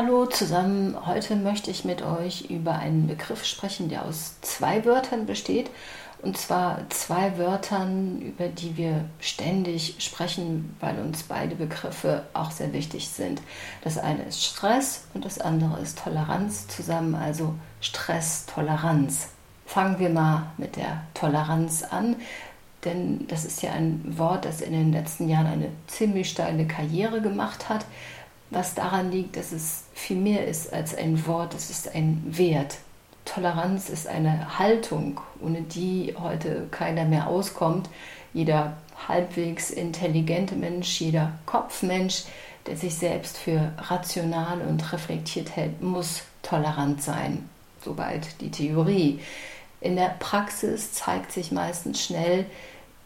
Hallo zusammen, heute möchte ich mit euch über einen Begriff sprechen, der aus zwei Wörtern besteht. Und zwar zwei Wörtern, über die wir ständig sprechen, weil uns beide Begriffe auch sehr wichtig sind. Das eine ist Stress und das andere ist Toleranz zusammen, also Stress-Toleranz. Fangen wir mal mit der Toleranz an, denn das ist ja ein Wort, das in den letzten Jahren eine ziemlich steile Karriere gemacht hat was daran liegt, dass es viel mehr ist als ein Wort, es ist ein Wert. Toleranz ist eine Haltung, ohne die heute keiner mehr auskommt. Jeder halbwegs intelligente Mensch, jeder Kopfmensch, der sich selbst für rational und reflektiert hält, muss tolerant sein. Soweit die Theorie. In der Praxis zeigt sich meistens schnell,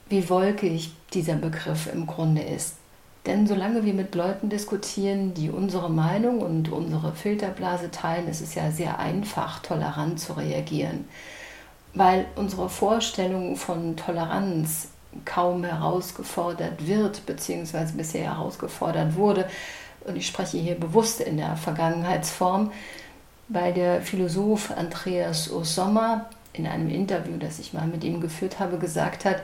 wie wolkig dieser Begriff im Grunde ist. Denn solange wir mit Leuten diskutieren, die unsere Meinung und unsere Filterblase teilen, ist es ja sehr einfach, tolerant zu reagieren. Weil unsere Vorstellung von Toleranz kaum herausgefordert wird, beziehungsweise bisher herausgefordert wurde. Und ich spreche hier bewusst in der Vergangenheitsform, weil der Philosoph Andreas Osommer in einem Interview, das ich mal mit ihm geführt habe, gesagt hat,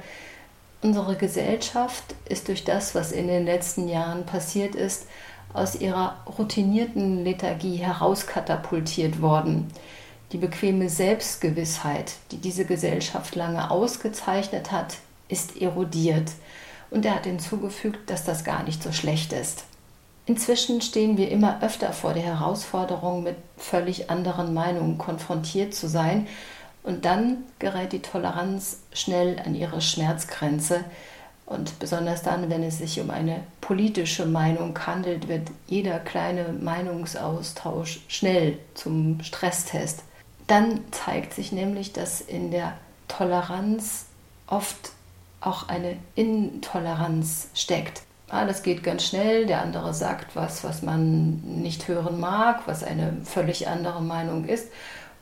Unsere Gesellschaft ist durch das, was in den letzten Jahren passiert ist, aus ihrer routinierten Lethargie herauskatapultiert worden. Die bequeme Selbstgewissheit, die diese Gesellschaft lange ausgezeichnet hat, ist erodiert. Und er hat hinzugefügt, dass das gar nicht so schlecht ist. Inzwischen stehen wir immer öfter vor der Herausforderung, mit völlig anderen Meinungen konfrontiert zu sein und dann gerät die Toleranz schnell an ihre Schmerzgrenze. Und besonders dann, wenn es sich um eine politische Meinung handelt, wird jeder kleine Meinungsaustausch schnell zum Stresstest. Dann zeigt sich nämlich, dass in der Toleranz oft auch eine Intoleranz steckt. Ah, das geht ganz schnell, der andere sagt was, was man nicht hören mag, was eine völlig andere Meinung ist.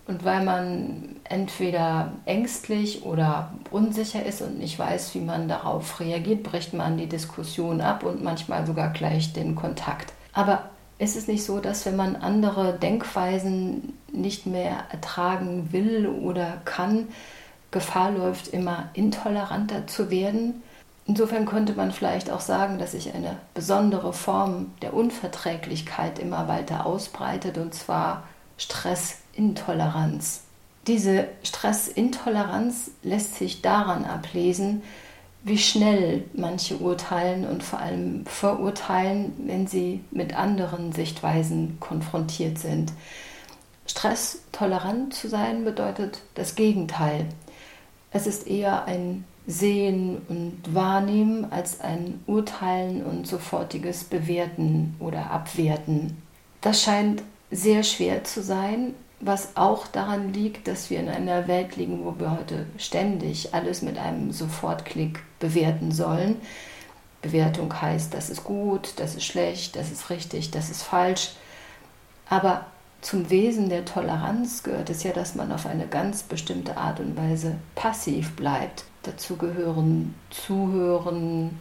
Und weil man entweder ängstlich oder unsicher ist und nicht weiß, wie man darauf reagiert, bricht man die Diskussion ab und manchmal sogar gleich den Kontakt. Aber ist es nicht so, dass wenn man andere Denkweisen nicht mehr ertragen will oder kann, Gefahr läuft, immer intoleranter zu werden? Insofern könnte man vielleicht auch sagen, dass sich eine besondere Form der Unverträglichkeit immer weiter ausbreitet, und zwar Stressintoleranz. Diese Stressintoleranz lässt sich daran ablesen, wie schnell manche urteilen und vor allem verurteilen, wenn sie mit anderen Sichtweisen konfrontiert sind. Stresstolerant zu sein bedeutet das Gegenteil. Es ist eher ein Sehen und Wahrnehmen als ein Urteilen und sofortiges Bewerten oder Abwerten. Das scheint sehr schwer zu sein, was auch daran liegt, dass wir in einer Welt liegen, wo wir heute ständig alles mit einem Sofortklick bewerten sollen. Bewertung heißt, das ist gut, das ist schlecht, das ist richtig, das ist falsch. Aber zum Wesen der Toleranz gehört es ja, dass man auf eine ganz bestimmte Art und Weise passiv bleibt. Dazu gehören Zuhören,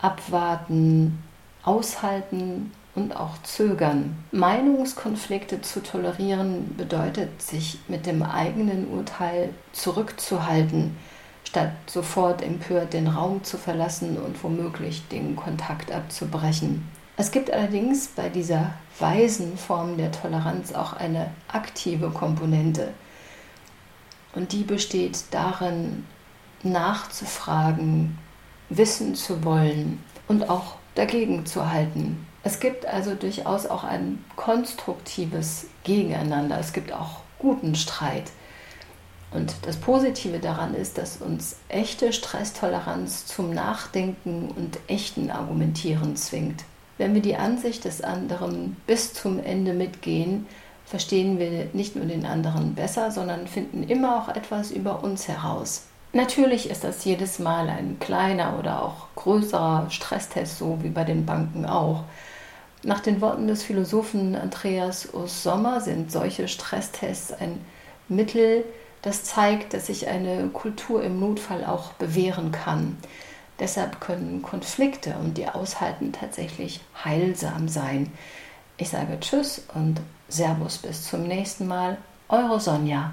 Abwarten, Aushalten und auch zögern. Meinungskonflikte zu tolerieren bedeutet, sich mit dem eigenen Urteil zurückzuhalten, statt sofort empört den Raum zu verlassen und womöglich den Kontakt abzubrechen. Es gibt allerdings bei dieser weisen Form der Toleranz auch eine aktive Komponente. Und die besteht darin, nachzufragen, wissen zu wollen und auch dagegen zu halten. Es gibt also durchaus auch ein konstruktives Gegeneinander. Es gibt auch guten Streit. Und das Positive daran ist, dass uns echte Stresstoleranz zum Nachdenken und echten Argumentieren zwingt. Wenn wir die Ansicht des anderen bis zum Ende mitgehen, verstehen wir nicht nur den anderen besser, sondern finden immer auch etwas über uns heraus. Natürlich ist das jedes Mal ein kleiner oder auch größerer Stresstest, so wie bei den Banken auch. Nach den Worten des Philosophen Andreas Osommer sind solche Stresstests ein Mittel, das zeigt, dass sich eine Kultur im Notfall auch bewähren kann. Deshalb können Konflikte und ihr Aushalten tatsächlich heilsam sein. Ich sage Tschüss und Servus bis zum nächsten Mal. Eure Sonja.